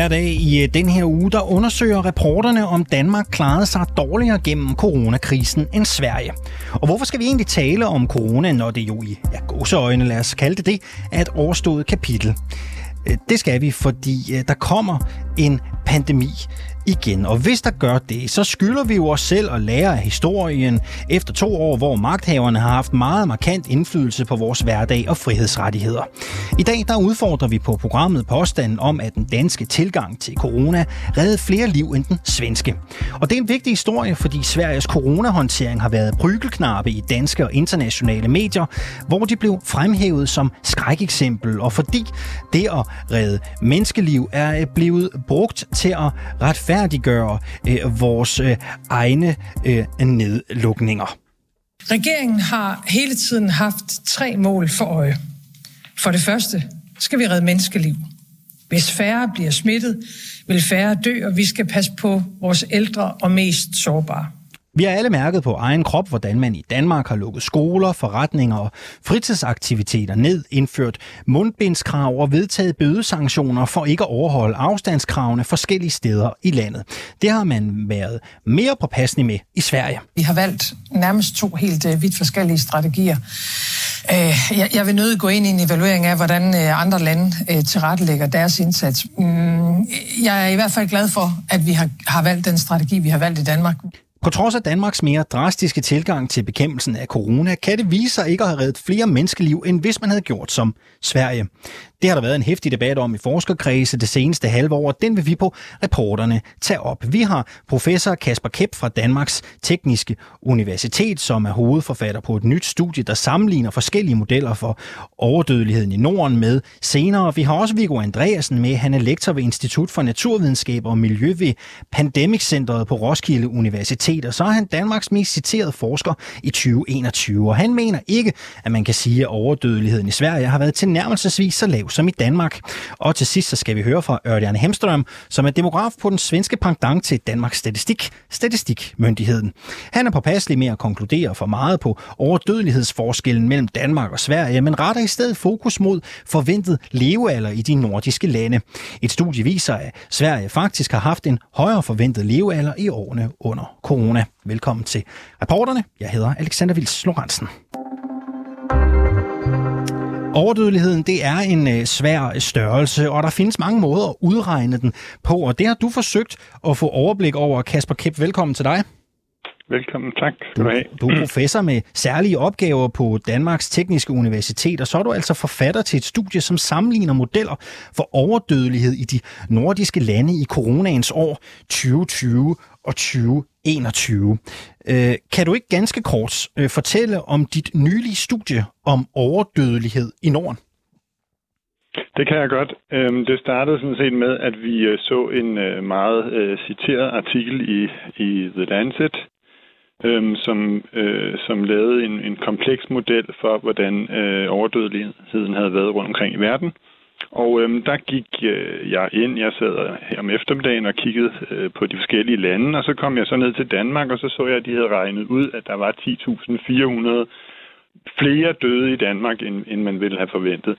Hver dag i øh, den her uge, der undersøger reporterne, om Danmark klarede sig dårligere gennem coronakrisen end Sverige. Og hvorfor skal vi egentlig tale om corona, når det jo i ja, gåseøjne, lad os kalde det det, er et overstået kapitel? Øh, det skal vi, fordi øh, der kommer en pandemi igen. Og hvis der gør det, så skylder vi jo os selv at lære af historien efter to år, hvor magthaverne har haft meget markant indflydelse på vores hverdag og frihedsrettigheder. I dag der udfordrer vi på programmet påstanden om, at den danske tilgang til corona reddede flere liv end den svenske. Og det er en vigtig historie, fordi Sveriges coronahåndtering har været prygelknappe i danske og internationale medier, hvor de blev fremhævet som skrækeksempel, og fordi det at redde menneskeliv er blevet brugt til at retfærdiggøre øh, vores øh, egne øh, nedlukninger. Regeringen har hele tiden haft tre mål for øje. For det første skal vi redde menneskeliv. Hvis færre bliver smittet, vil færre dø, og vi skal passe på vores ældre og mest sårbare. Vi har alle mærket på egen krop, hvordan man i Danmark har lukket skoler, forretninger og fritidsaktiviteter ned, indført mundbindskrav og vedtaget bødesanktioner for ikke at overholde afstandskravene forskellige steder i landet. Det har man været mere påpasselig med i Sverige. Vi har valgt nærmest to helt uh, vidt forskellige strategier. Uh, jeg, jeg vil nødig gå ind i en evaluering af, hvordan uh, andre lande uh, tilrettelægger deres indsats. Mm, jeg er i hvert fald glad for, at vi har, har valgt den strategi, vi har valgt i Danmark. På trods af Danmarks mere drastiske tilgang til bekæmpelsen af corona, kan det vise sig ikke at have reddet flere menneskeliv, end hvis man havde gjort som Sverige. Det har der været en hæftig debat om i forskerkredse det seneste halve år, og den vil vi på reporterne tage op. Vi har professor Kasper Kep fra Danmarks Tekniske Universitet, som er hovedforfatter på et nyt studie, der sammenligner forskellige modeller for overdødeligheden i Norden med senere. Vi har også Viggo Andreasen med. Han er lektor ved Institut for Naturvidenskab og Miljø ved Pandemic Centeret på Roskilde Universitet, og så er han Danmarks mest citerede forsker i 2021. Og han mener ikke, at man kan sige, at overdødeligheden i Sverige har været tilnærmelsesvis så lav som i Danmark. Og til sidst så skal vi høre fra Ørjan Hemstrøm, som er demograf på den svenske pendant til Danmarks Statistik, Statistikmyndigheden. Han er påpasselig med at konkludere for meget på overdødelighedsforskellen mellem Danmark og Sverige, men retter i stedet fokus mod forventet levealder i de nordiske lande. Et studie viser, at Sverige faktisk har haft en højere forventet levealder i årene under corona. Velkommen til reporterne. Jeg hedder Alexander Vils Lorentzen. Overdødeligheden det er en øh, svær øh, størrelse, og der findes mange måder at udregne den på, og det har du forsøgt at få overblik over. Kasper Kip, velkommen til dig. Velkommen, tak du. Du er professor med særlige opgaver på Danmarks Tekniske Universitet, og så er du altså forfatter til et studie, som sammenligner modeller for overdødelighed i de nordiske lande i coronaens år 2020 og 2021. Øh, kan du ikke ganske kort øh, fortælle om dit nylige studie om overdødelighed i Norden? Det kan jeg godt. Øhm, det startede sådan set med, at vi øh, så en meget citeret artikel i, i The Lancet, øhm, som, øh, som lavede en, en kompleks model for, hvordan øh, overdødeligheden havde været rundt omkring i verden. Og øhm, der gik øh, jeg ind, jeg sad her om eftermiddagen og kiggede øh, på de forskellige lande, og så kom jeg så ned til Danmark, og så så jeg, at de havde regnet ud, at der var 10.400 flere døde i Danmark, end, end man ville have forventet.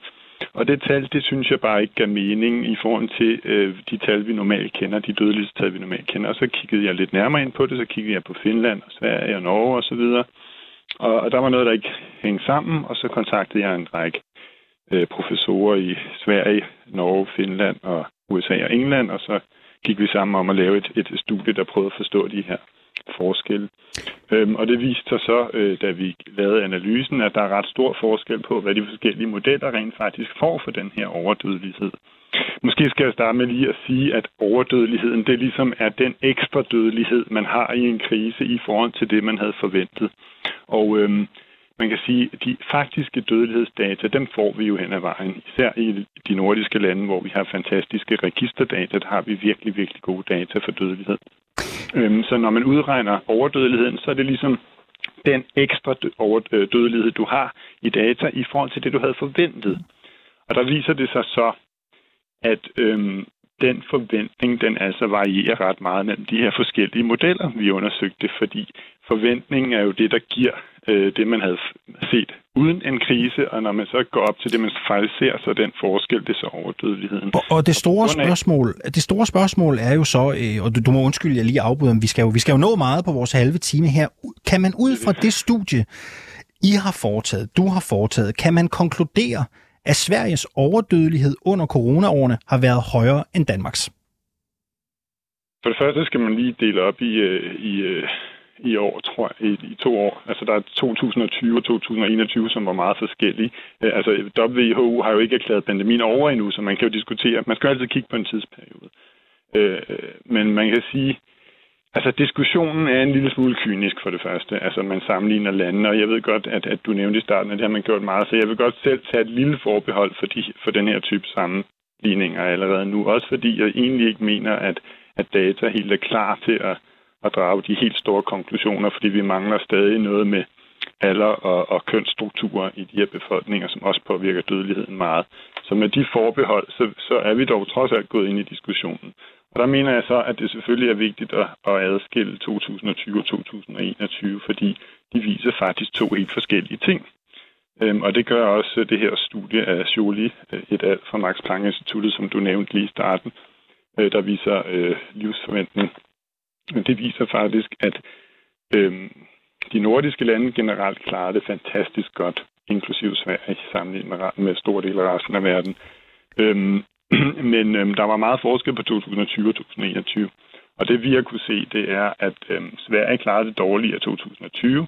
Og det tal, det synes jeg bare ikke gav mening i forhold til øh, de tal, vi normalt kender, de dødelighedstal, vi normalt kender. Og så kiggede jeg lidt nærmere ind på det, så kiggede jeg på Finland og Sverige og Norge osv., og, og, og der var noget, der ikke hængte sammen, og så kontaktede jeg en række øh, professorer i Sverige, Norge, Finland og USA og England, og så gik vi sammen om at lave et, et studie, der prøvede at forstå de her forskelle. Øhm, og det viste sig så, øh, da vi lavede analysen, at der er ret stor forskel på, hvad de forskellige modeller rent faktisk får for den her overdødelighed. Måske skal jeg starte med lige at sige, at overdødeligheden, det ligesom er den ekstra dødelighed, man har i en krise i forhold til det, man havde forventet. Og øhm, man kan sige, at de faktiske dødelighedsdata, dem får vi jo hen ad vejen. Især i de nordiske lande, hvor vi har fantastiske registerdata, der har vi virkelig, virkelig gode data for dødelighed. Øhm, så når man udregner overdødeligheden, så er det ligesom den ekstra overdødelighed, øh, du har i data i forhold til det, du havde forventet. Og der viser det sig så, at øhm, den forventning, den altså varierer ret meget mellem de her forskellige modeller, vi undersøgte, fordi forventningen er jo det, der giver øh, det, man havde set uden en krise, og når man så går op til det, man faktisk ser, så den forskel, det er så overdødeligheden. Og, og det store spørgsmål, det store spørgsmål er jo så, øh, og du, du må undskylde, jeg lige afbryder, men vi skal, jo, vi skal jo nå meget på vores halve time her. Kan man ud fra det studie, I har foretaget, du har foretaget, kan man konkludere, at Sveriges overdødelighed under coronaårene har været højere end Danmarks? For det første skal man lige dele op i, øh, i, øh, i år, tror jeg, i, i to år. Altså der er 2020 og 2021, som var meget forskellige. Øh, altså WHO har jo ikke erklæret pandemien over endnu, så man kan jo diskutere. Man skal jo altid kigge på en tidsperiode. Øh, men man kan sige, Altså, diskussionen er en lille smule kynisk for det første. Altså, man sammenligner landene, og jeg ved godt, at, at du nævnte i starten, at det har man gjort meget, så jeg vil godt selv tage et lille forbehold for, de, for den her type sammenligninger allerede nu. Også fordi jeg egentlig ikke mener, at, at data helt er klar til at, at drage de helt store konklusioner, fordi vi mangler stadig noget med alder og, og kønsstrukturer i de her befolkninger, som også påvirker dødeligheden meget. Så med de forbehold, så, så er vi dog trods alt gået ind i diskussionen. Og der mener jeg så, at det selvfølgelig er vigtigt at, at adskille 2020 og 2021, fordi de viser faktisk to helt forskellige ting. Øhm, og det gør også det her studie af Jolie øh, et alt fra Max Planck Instituttet, som du nævnte lige i starten, øh, der viser øh, livsforventning. Det viser faktisk, at øh, de nordiske lande generelt klarer det fantastisk godt, inklusive Sverige, sammenlignet med, med store dele af resten af verden. Øhm, men øhm, der var meget forskel på 2020 og 2021. Og det vi har kunne se, det er, at øhm, Sverige klarede det dårligere i 2020.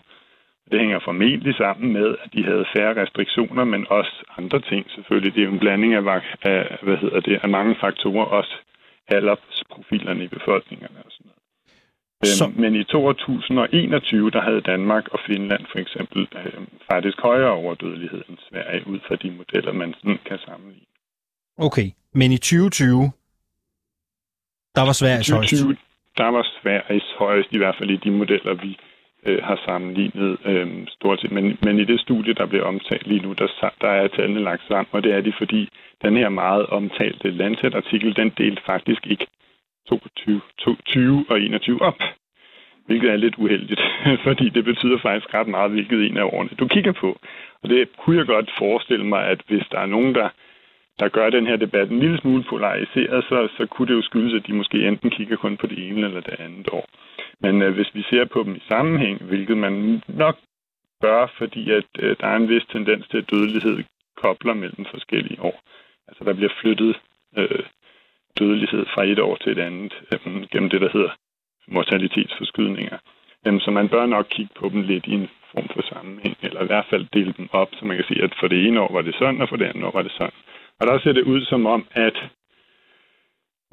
Det hænger formentlig sammen med, at de havde færre restriktioner, men også andre ting selvfølgelig. Det er en blanding af, af, hvad hedder det, af mange faktorer, også aldersprofilerne i befolkningerne og sådan noget. Øhm, Så... Men i 2021, der havde Danmark og Finland for eksempel øh, faktisk højere overdødelighed end Sverige, ud fra de modeller, man sådan kan sammenligne. Okay, men i 2020, der var Sveriges 2020, højst. Der var Sveriges højst, i hvert fald i de modeller, vi øh, har sammenlignet øh, stort set. Men, men i det studie, der bliver omtalt lige nu, der, der er tallene lagt sammen, og det er de, fordi den her meget omtalte Lancet-artikel, den delte faktisk ikke 22, 20 og 21 op. Hvilket er lidt uheldigt, fordi det betyder faktisk ret meget, hvilket en af årene du kigger på. Og det kunne jeg godt forestille mig, at hvis der er nogen, der der gør den her debat en lille smule polariseret, så, så kunne det jo skyldes, at de måske enten kigger kun på det ene eller det andet år. Men øh, hvis vi ser på dem i sammenhæng, hvilket man nok bør, fordi at øh, der er en vis tendens til, at dødelighed kobler mellem forskellige år. Altså der bliver flyttet øh, dødelighed fra et år til et andet øhm, gennem det, der hedder mortalitetsforskydninger. Øhm, så man bør nok kigge på dem lidt i en form for sammenhæng, eller i hvert fald dele dem op, så man kan sige, at for det ene år var det sådan, og for det andet år var det sådan. Og der ser det ud som om, at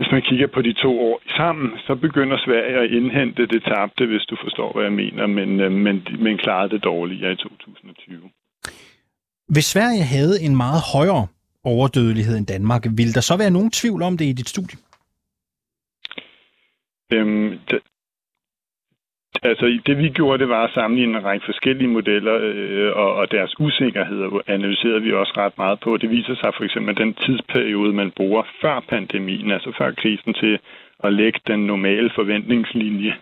hvis man kigger på de to år sammen, så begynder Sverige at indhente det tabte, hvis du forstår, hvad jeg mener, men, øh, men, men klarede det dårligere i 2020. Hvis Sverige havde en meget højere overdødelighed end Danmark, Vil der så være nogen tvivl om det i dit studie? Øhm, Altså, det vi gjorde, det var at sammenligne en række forskellige modeller, øh, og, og deres usikkerheder analyserede vi også ret meget på. Det viser sig for eksempel, at den tidsperiode, man bruger før pandemien, altså før krisen, til at lægge den normale forventningslinje,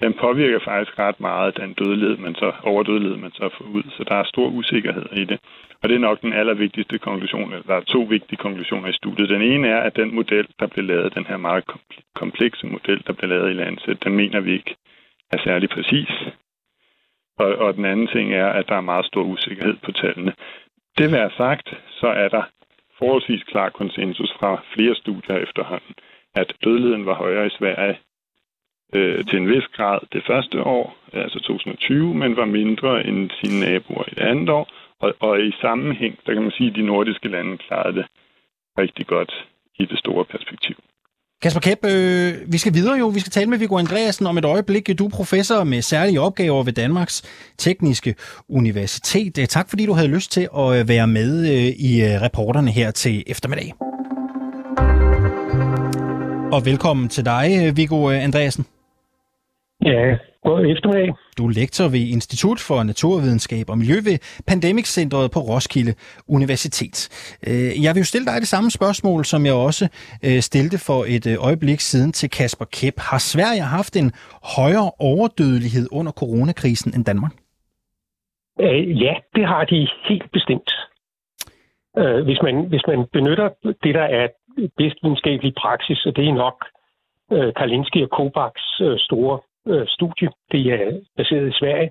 den påvirker faktisk ret meget den dødelighed, man så, overdødelighed, man så får ud. Så der er stor usikkerhed i det. Og det er nok den allervigtigste konklusion. eller Der er to vigtige konklusioner i studiet. Den ene er, at den model, der blev lavet, den her meget komplekse model, der blev lavet i Lancet, den mener vi ikke er særlig præcis. Og, og den anden ting er, at der er meget stor usikkerhed på tallene. Det være sagt, så er der forholdsvis klar konsensus fra flere studier efterhånden, at dødeligheden var højere i Sverige øh, til en vis grad det første år, altså 2020, men var mindre end sine naboer i det andet år. Og, og i sammenhæng, der kan man sige, at de nordiske lande klarede det rigtig godt i det store perspektiv. Kasper Kæp, øh, vi skal videre jo. Vi skal tale med Viggo Andreasen om et øjeblik. Du er professor med særlige opgaver ved Danmarks Tekniske Universitet. Øh, tak fordi du havde lyst til at øh, være med øh, i øh, reporterne her til eftermiddag. Og velkommen til dig, Viggo Andreasen. Ja, god eftermiddag. Du er lektor ved Institut for Naturvidenskab og Miljø ved Pandemic-centret på Roskilde Universitet. Øh, jeg vil jo stille dig det samme spørgsmål, som jeg også øh, stillede for et øh, øjeblik siden til Kasper Kæp. Har Sverige haft en højere overdødelighed under coronakrisen end Danmark? Ja, det har de helt bestemt. Hvis, man, hvis man benytter det, der er bedst videnskabelig praksis, og det er nok Kalinski og Kobaks store øh, studie, det er baseret i Sverige,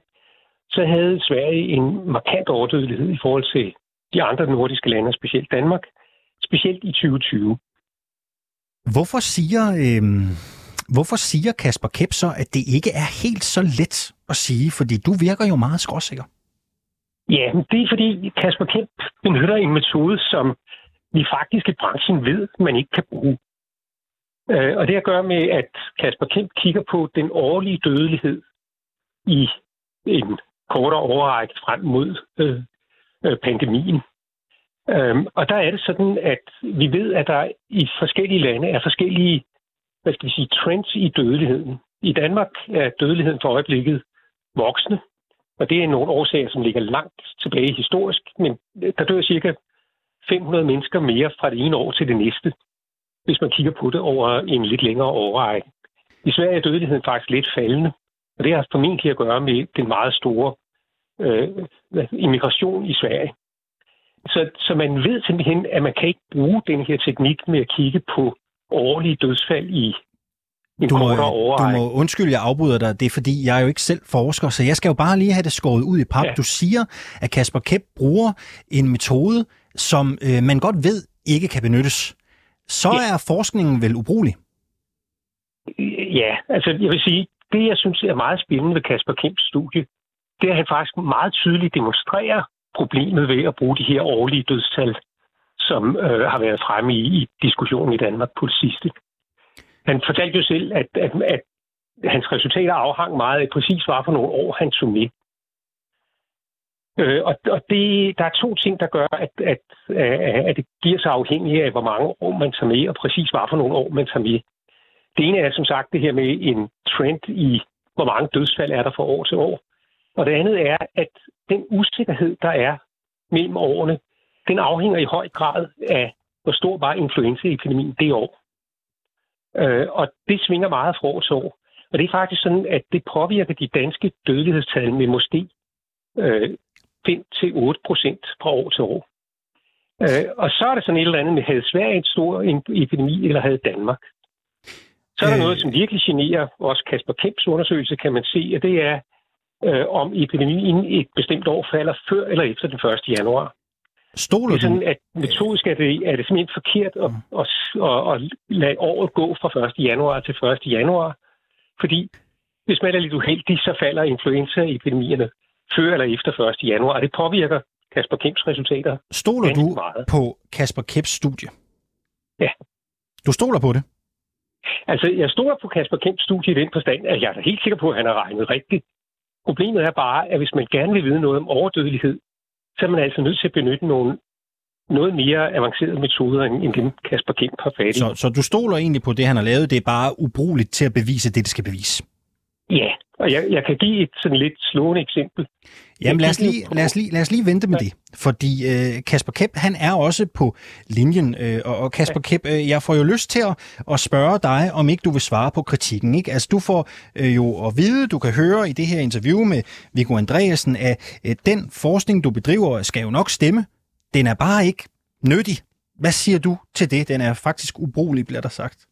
så havde Sverige en markant overdødelighed i forhold til de andre nordiske lande, specielt Danmark, specielt i 2020. Hvorfor siger, øh, hvorfor siger Kasper Kep så, at det ikke er helt så let at sige? Fordi du virker jo meget skråsikker. Ja, det er fordi Kasper Kemp benytter en metode, som vi faktisk i branchen ved, man ikke kan bruge. Øh, og det har at gøre med, at Kasper Kemp kigger på den årlige dødelighed i en kortere overrække frem mod øh, øh, pandemien. Øhm, og der er det sådan, at vi ved, at der i forskellige lande er forskellige hvad skal vi sige, trends i dødeligheden. I Danmark er dødeligheden for øjeblikket voksne, og det er nogle årsager, som ligger langt tilbage historisk, men der dør cirka 500 mennesker mere fra det ene år til det næste, hvis man kigger på det over en lidt længere årrække. I Sverige er dødeligheden faktisk lidt faldende, og det har formentlig at gøre med den meget store øh, immigration i Sverige. Så, så man ved simpelthen, at man kan ikke bruge den her teknik med at kigge på årlige dødsfald i en du må, du må undskylde, jeg afbryder dig. Det er fordi, jeg er jo ikke selv forsker, så jeg skal jo bare lige have det skåret ud i pap. Ja. Du siger, at Kasper Kep bruger en metode, som øh, man godt ved ikke kan benyttes. Så ja. er forskningen vel ubrugelig? Ja, altså jeg vil sige, det jeg synes er meget spændende ved Kasper Kemps studie, det er, at han faktisk meget tydeligt demonstrerer problemet ved at bruge de her årlige dødstal, som øh, har været fremme i, i diskussionen i Danmark på det sidste. Han fortalte jo selv, at, at, at hans resultater afhang meget af præcis, hvad for nogle år han tog med. Øh, og og det, der er to ting, der gør, at, at, øh, at det giver sig afhængigt af, hvor mange år man tager med, og præcis hvad for nogle år man tager med. Det ene er som sagt det her med en trend i, hvor mange dødsfald er der fra år til år. Og det andet er, at den usikkerhed, der er mellem årene, den afhænger i høj grad af, hvor stor var influenzaepidemien det år. Øh, og det svinger meget fra år til år. Og det er faktisk sådan, at det påvirker de danske dødelighedstal med måske øh, 5-8 procent fra år til år. Øh, og så er der sådan et eller andet med, havde Sverige en stor epidemi, eller havde Danmark? Så er der øh... noget, som virkelig generer også Kasper Kemps undersøgelse, kan man se, og det er, øh, om epidemien et bestemt år falder før eller efter den 1. januar. Stoler det er sådan, at metodisk er det, er det simpelthen forkert at, mm. at, at, at lade året gå fra 1. januar til 1. januar. Fordi hvis man er lidt uheldig, så falder influenzaepidemierne før eller efter 1. januar, og det påvirker Kasper Kemps resultater. Stoler du meget. på Kasper Kemps studie? Ja. Du stoler på det? Altså, jeg stoler på Kasper Kemps studie i den forstand, at jeg er helt sikker på, at han har regnet rigtigt. Problemet er bare, at hvis man gerne vil vide noget om overdødelighed, så er man altså nødt til at benytte nogle noget mere avancerede metoder, end dem Kasper Kemp har fat i. Så, så du stoler egentlig på det, han har lavet, det er bare ubrugeligt til at bevise det, det skal bevise? Ja, og jeg, jeg kan give et sådan lidt slående eksempel. Jamen lad os lige, lad os lige, lad os lige vente med ja. det, fordi øh, Kasper Kep, han er også på linjen, øh, og Kasper ja. Kep, øh, jeg får jo lyst til at, at spørge dig, om ikke du vil svare på kritikken. Ikke? Altså du får øh, jo at vide, du kan høre i det her interview med Viggo Andreasen, at øh, den forskning, du bedriver, skal jo nok stemme. Den er bare ikke nyttig. Hvad siger du til det? Den er faktisk ubrugelig, bliver der sagt.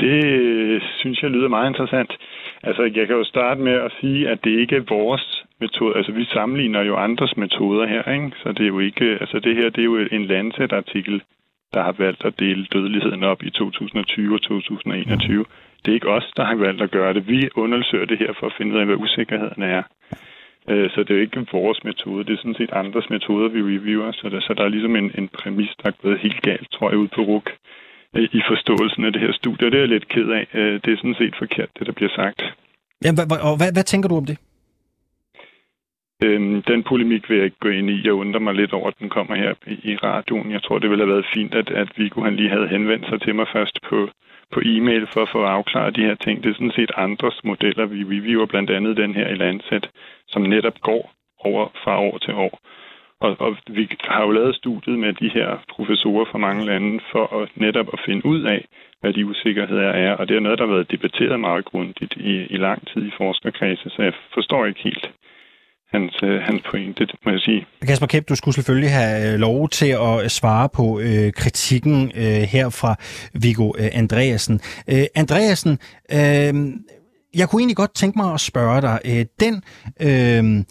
Det øh, synes jeg lyder meget interessant. Altså, jeg kan jo starte med at sige, at det ikke er vores metode. Altså, vi sammenligner jo andres metoder her, ikke? Så det er jo ikke... Altså, det her, det er jo en Lancet-artikel, der har valgt at dele dødeligheden op i 2020 og 2021. Det er ikke os, der har valgt at gøre det. Vi undersøger det her for at finde ud af, hvad usikkerheden er. Øh, så det er jo ikke vores metode, det er sådan set andres metoder, vi reviewer. Så der, så der er ligesom en, en præmis, der er gået helt galt, tror jeg, ud på RUK i forståelsen af det her studie, og det er jeg lidt ked af. Øh, det er sådan set forkert, det der bliver sagt. Ja, og hvad, hvad tænker du om det? Øhm, den polemik vil jeg ikke gå ind i. Jeg undrer mig lidt over, at den kommer her i radioen. Jeg tror, det ville have været fint, at, at Viggo han lige havde henvendt sig til mig først på, på e-mail for at få afklaret de her ting. Det er sådan set andres modeller. Vi reviewer blandt andet den her i Lancet, som netop går over fra år til år. Og, og vi har jo lavet studiet med de her professorer fra mange lande for at netop at finde ud af, hvad de usikkerheder er. Og det er noget, der har været debatteret meget grundigt i, i lang tid i forskerkredse, så jeg forstår ikke helt hans, øh, hans pointe, det må jeg sige. Kasper Kæp, du skulle selvfølgelig have øh, lov til at svare på øh, kritikken øh, her fra Viggo øh, Andreasen. Øh, Andreasen, øh, jeg kunne egentlig godt tænke mig at spørge dig, øh, den, øh,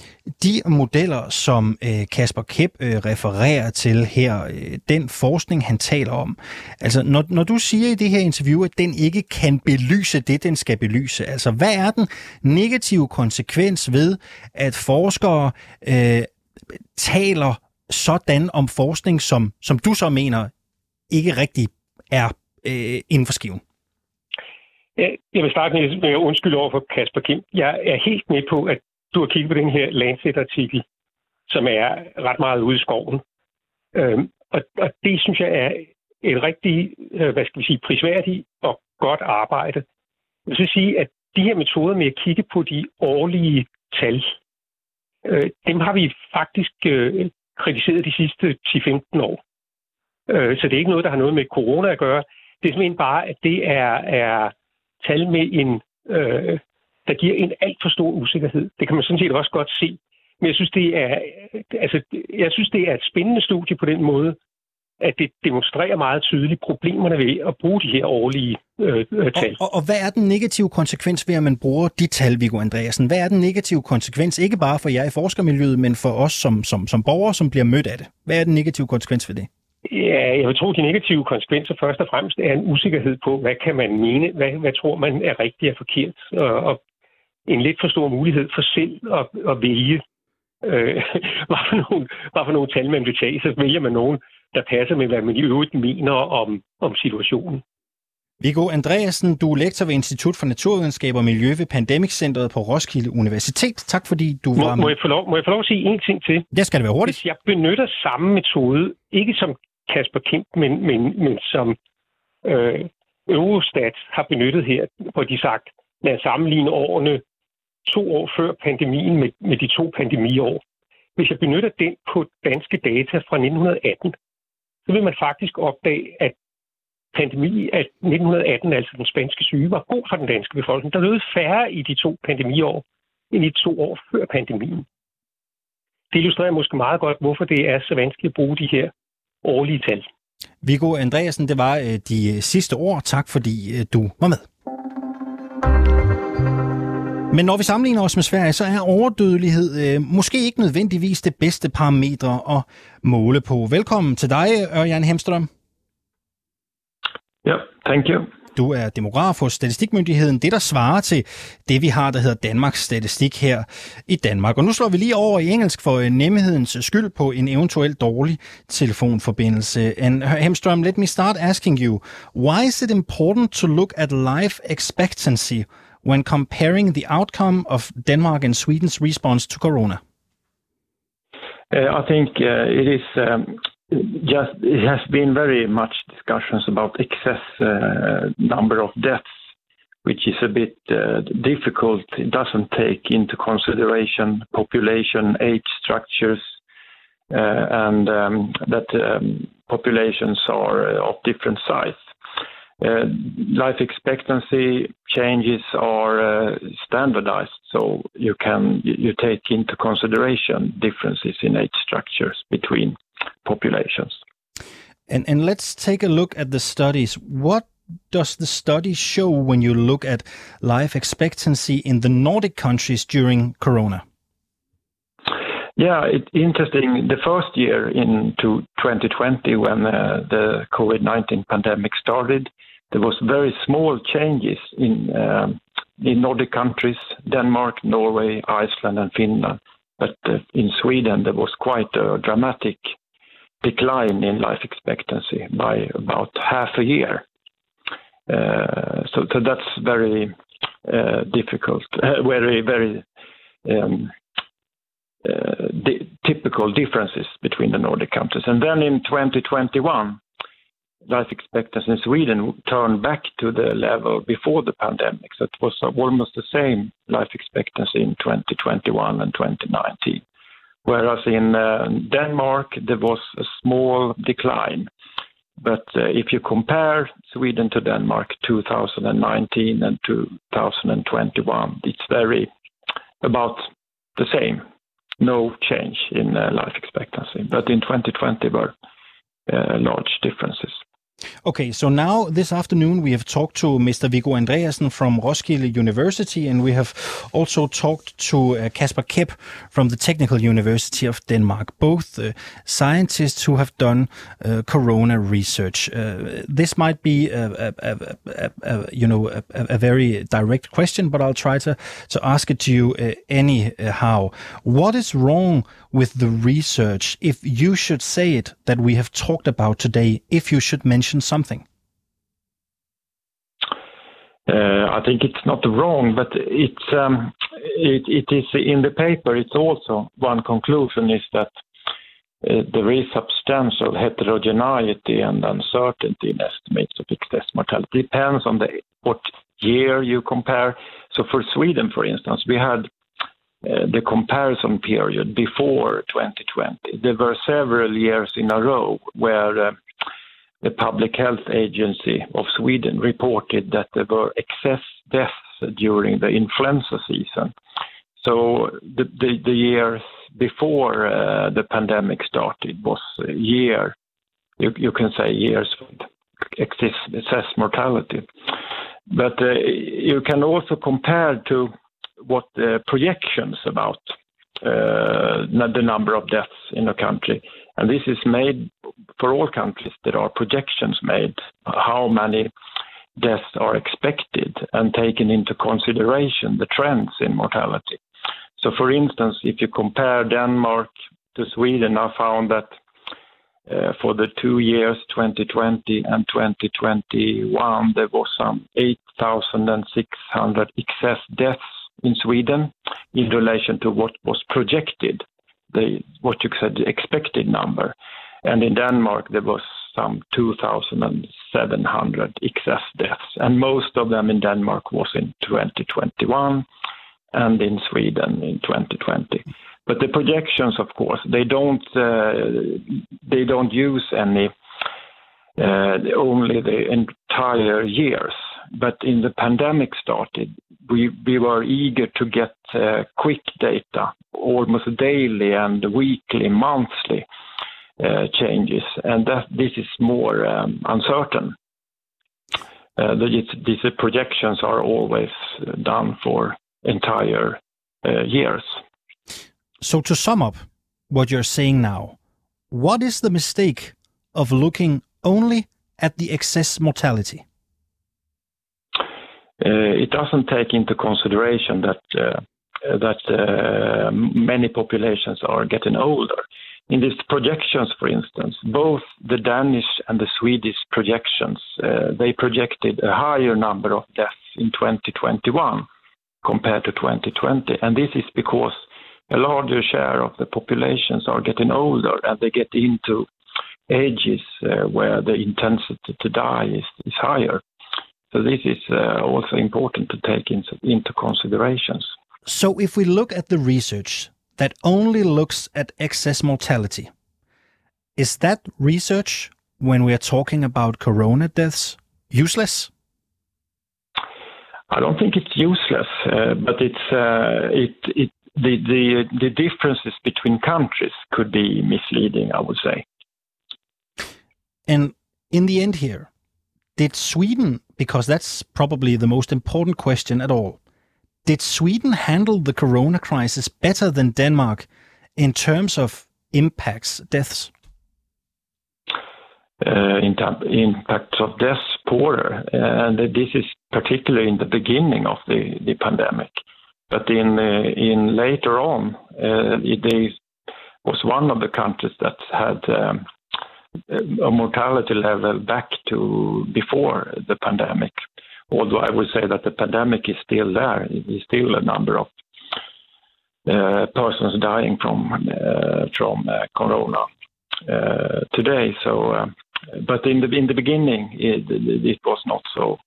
de modeller, som øh, Kasper Kæp øh, refererer til her, øh, den forskning, han taler om, altså når, når du siger i det her interview, at den ikke kan belyse det, den skal belyse, altså hvad er den negative konsekvens ved, at forskere øh, taler sådan om forskning, som, som du så mener ikke rigtig er øh, inden for skiven? Øh, jeg vil starte med at undskylde over for Kasper Kim. Jeg er helt med på, at du har kigget på den her Lancet-artikel, som er ret meget ude i skoven. Øhm, og, og det synes jeg er et rigtig, øh, hvad skal vi sige, prisværdigt og godt arbejde. Jeg vil sige, at de her metoder med at kigge på de årlige tal, øh, dem har vi faktisk øh, kritiseret de sidste 10-15 år. Øh, så det er ikke noget, der har noget med corona at gøre. Det er simpelthen bare, at det er, er tal med en, øh, der giver en alt for stor usikkerhed. Det kan man sådan set også godt se. Men jeg synes, det er, altså, jeg synes, det er et spændende studie på den måde, at det demonstrerer meget tydeligt problemerne ved at bruge de her årlige øh, øh tal. Og, og, og hvad er den negative konsekvens ved, at man bruger de tal, Viggo Andreasen? Hvad er den negative konsekvens, ikke bare for jer i forskermiljøet, men for os som, som, som borgere, som bliver mødt af det? Hvad er den negative konsekvens ved det? Ja, jeg vil tro, at de negative konsekvenser først og fremmest er en usikkerhed på, hvad kan man mene, hvad, hvad tror man er rigtigt og forkert, og, og en lidt for stor mulighed for selv at, at vælge, øh, hvad, for nogle, hvad for nogle tal man vil tage. Så vælger man nogen, der passer med, hvad man i øvrigt mener om, om situationen. Viggo Andreasen, du er lektor ved Institut for Naturvidenskab og Miljø ved Pandemic Centeret på Roskilde Universitet. Tak fordi du var med. Må jeg få lov, må jeg få lov at sige en ting til? Det skal det være hurtigt. Hvis jeg benytter samme metode, ikke som Kasper Kim, men, men, men som øh, Eurostat har benyttet her, hvor de sagt, lad os sammenligne årene to år før pandemien med, med de to pandemiår. Hvis jeg benytter den på danske data fra 1918, så vil man faktisk opdage, at pandemi af 1918, altså den spanske syge, var god for den danske befolkning. Der døde færre i de to pandemiår, end i to år før pandemien. Det illustrerer måske meget godt, hvorfor det er så vanskeligt at bruge de her årlige tal. Viggo Andreasen, det var øh, de sidste ord. Tak fordi øh, du var med. Men når vi sammenligner os med Sverige, så er overdødelighed øh, måske ikke nødvendigvis det bedste parametre at måle på. Velkommen til dig, Ørjan Hemstrøm. Ja, yeah, thank you. Du er demograf hos Statistikmyndigheden. Det, der svarer til det, vi har, der hedder Danmarks Statistik her i Danmark. Og nu slår vi lige over i engelsk for øh, nemhedens skyld på en eventuel dårlig telefonforbindelse. And øh, Hemstrøm, let me start asking you, why is it important to look at life expectancy when comparing the outcome of Denmark and Sweden's response to corona? Uh, I think uh, it is um, just it has been very much discussions about excess uh, number of deaths, which is a bit uh, difficult. It doesn't take into consideration population, age structures, uh, and um, that um, populations are uh, of different size. Uh, life expectancy changes are uh, standardized, so you can you take into consideration differences in age structures between populations. And, and let's take a look at the studies. What does the study show when you look at life expectancy in the Nordic countries during Corona? Yeah, it's interesting. The first year into 2020, when uh, the COVID 19 pandemic started, there was very small changes in um, in Nordic countries, Denmark, Norway, Iceland, and Finland. But uh, in Sweden, there was quite a dramatic decline in life expectancy by about half a year. Uh, so, so that's very uh, difficult, uh, very, very um, uh, di- typical differences between the Nordic countries. And then in 2021, life expectancy in Sweden turned back to the level before the pandemic. So it was almost the same life expectancy in 2021 and 2019 whereas in uh, Denmark there was a small decline. But uh, if you compare Sweden to Denmark 2019 and 2021, it's very about the same. no change in uh, life expectancy. But in 2020, there were uh, large differences. Okay, so now this afternoon we have talked to Mr. Viggo Andreasen from Roskilde University, and we have also talked to uh, Kasper Kep from the Technical University of Denmark, both uh, scientists who have done uh, corona research. Uh, this might be a, a, a, you know a, very direct question, but I'll try to to ask it to you uh, anyhow. What is wrong with the research if you should say it that we have talked about today? If you should mention something? Uh, I think it's not wrong, but it's um, it, it is in the paper. It's also one conclusion is that uh, there is substantial heterogeneity and uncertainty in estimates of excess mortality. Depends on the what year you compare. So for Sweden, for instance, we had the comparison period before 2020. There were several years in a row where uh, the Public Health Agency of Sweden reported that there were excess deaths during the influenza season. So the, the, the years before uh, the pandemic started was a year, you, you can say years with excess, excess mortality. But uh, you can also compare to what the projections about uh, the number of deaths in a country. And this is made for all countries. There are projections made how many deaths are expected and taken into consideration the trends in mortality. So, for instance, if you compare Denmark to Sweden, I found that uh, for the two years 2020 and 2021, there was some 8,600 excess deaths in Sweden in relation to what was projected, the what you said expected number. And in Denmark, there was some 2,700 excess deaths, and most of them in Denmark was in 2021 and in Sweden in 2020. But the projections, of course, they don't uh, they don't use any uh, only the entire years. But in the pandemic started, we, we were eager to get uh, quick data, almost daily and weekly, monthly uh, changes, and that this is more um, uncertain. Uh, the, these projections are always done for entire years. So, to sum up what you're saying now, what is the mistake of looking only at the excess mortality? Uh, it doesn't take into consideration that uh, that uh, many populations are getting older. In these projections, for instance, both the Danish and the Swedish projections, they projected a higher number of deaths in 2021 compared to 2020. And this is because a larger share of the populations are getting older and they get into ages uh, where the intensity to die is, is higher. So this is uh, also important to take into, into considerations. So if we look at the research that only looks at excess mortality, is that research when we are talking about corona deaths useless? I don't think it's useless, uh, but it's uh, it, it the, the the differences between countries could be misleading. I would say. And in the end, here, did Sweden because that's probably the most important question at all. Did Sweden handle the corona crisis better than Denmark in terms of impacts, deaths? Uh, in impacts of deaths poorer, and this is particularly in the beginning of the, the pandemic. But in uh, in later on, uh, it was one of the countries that had um, mortality level back to before the pandemic. Although I would say that the pandemic is still there, there's still a number of uh, persons dying from uh, from uh, corona uh, today. So, uh, but in the in the beginning, it, it was not so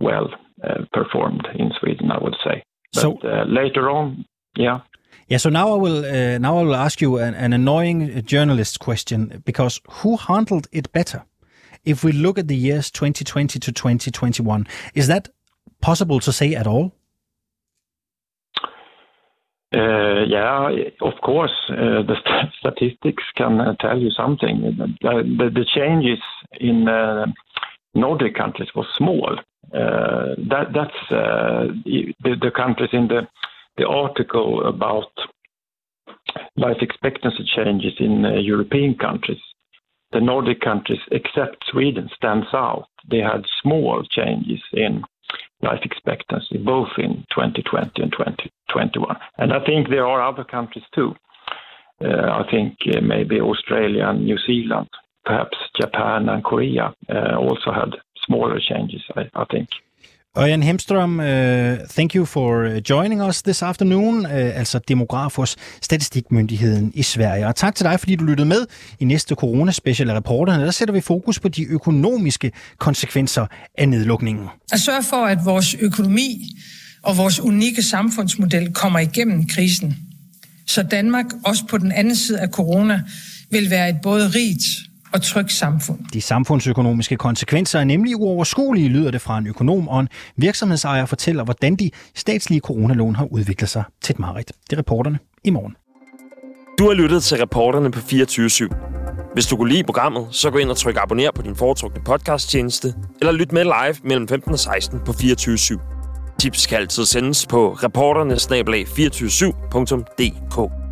well uh, performed in Sweden, I would say. But so, later on, yeah. Yeah, so now I will uh, now I will ask you an, an annoying journalist question because who handled it better? If we look at the years 2020 to 2021, is that possible to say at all? Uh, yeah, of course, uh, the st- statistics can uh, tell you something. The, the, changes in uh, Nordic countries was small. Uh, that, that's uh, the, the, countries in the, the article about life expectancy changes in European countries. The Nordic countries, except Sweden, stands out. They had small changes in life expectancy, both in 2020 and 2021. And I think there are other countries too. Uh, I think uh, maybe Australia and New Zealand, perhaps Japan and Korea uh, also had smaller changes, I, I think. Ørjan Hemstrøm, uh, thank you for øh, joining us this afternoon, uh, altså Demografos, statistikmyndigheden i Sverige. Og tak til dig, fordi du lyttede med i næste corona-special af reporterne. Der sætter vi fokus på de økonomiske konsekvenser af nedlukningen. At sørge for, at vores økonomi og vores unikke samfundsmodel kommer igennem krisen, så Danmark også på den anden side af corona vil være et både rigt og trygt samfund. De samfundsøkonomiske konsekvenser er nemlig uoverskuelige, lyder det fra en økonom, og en virksomhedsejer fortæller, hvordan de statslige coronalån har udviklet sig til et mareridt. Det er reporterne i morgen. Du har lyttet til reporterne på 24 /7. Hvis du kunne lide programmet, så gå ind og tryk abonner på din foretrukne podcasttjeneste, eller lyt med live mellem 15 og 16 på 24 /7. Tips kan altid sendes på reporternesnablag247.dk.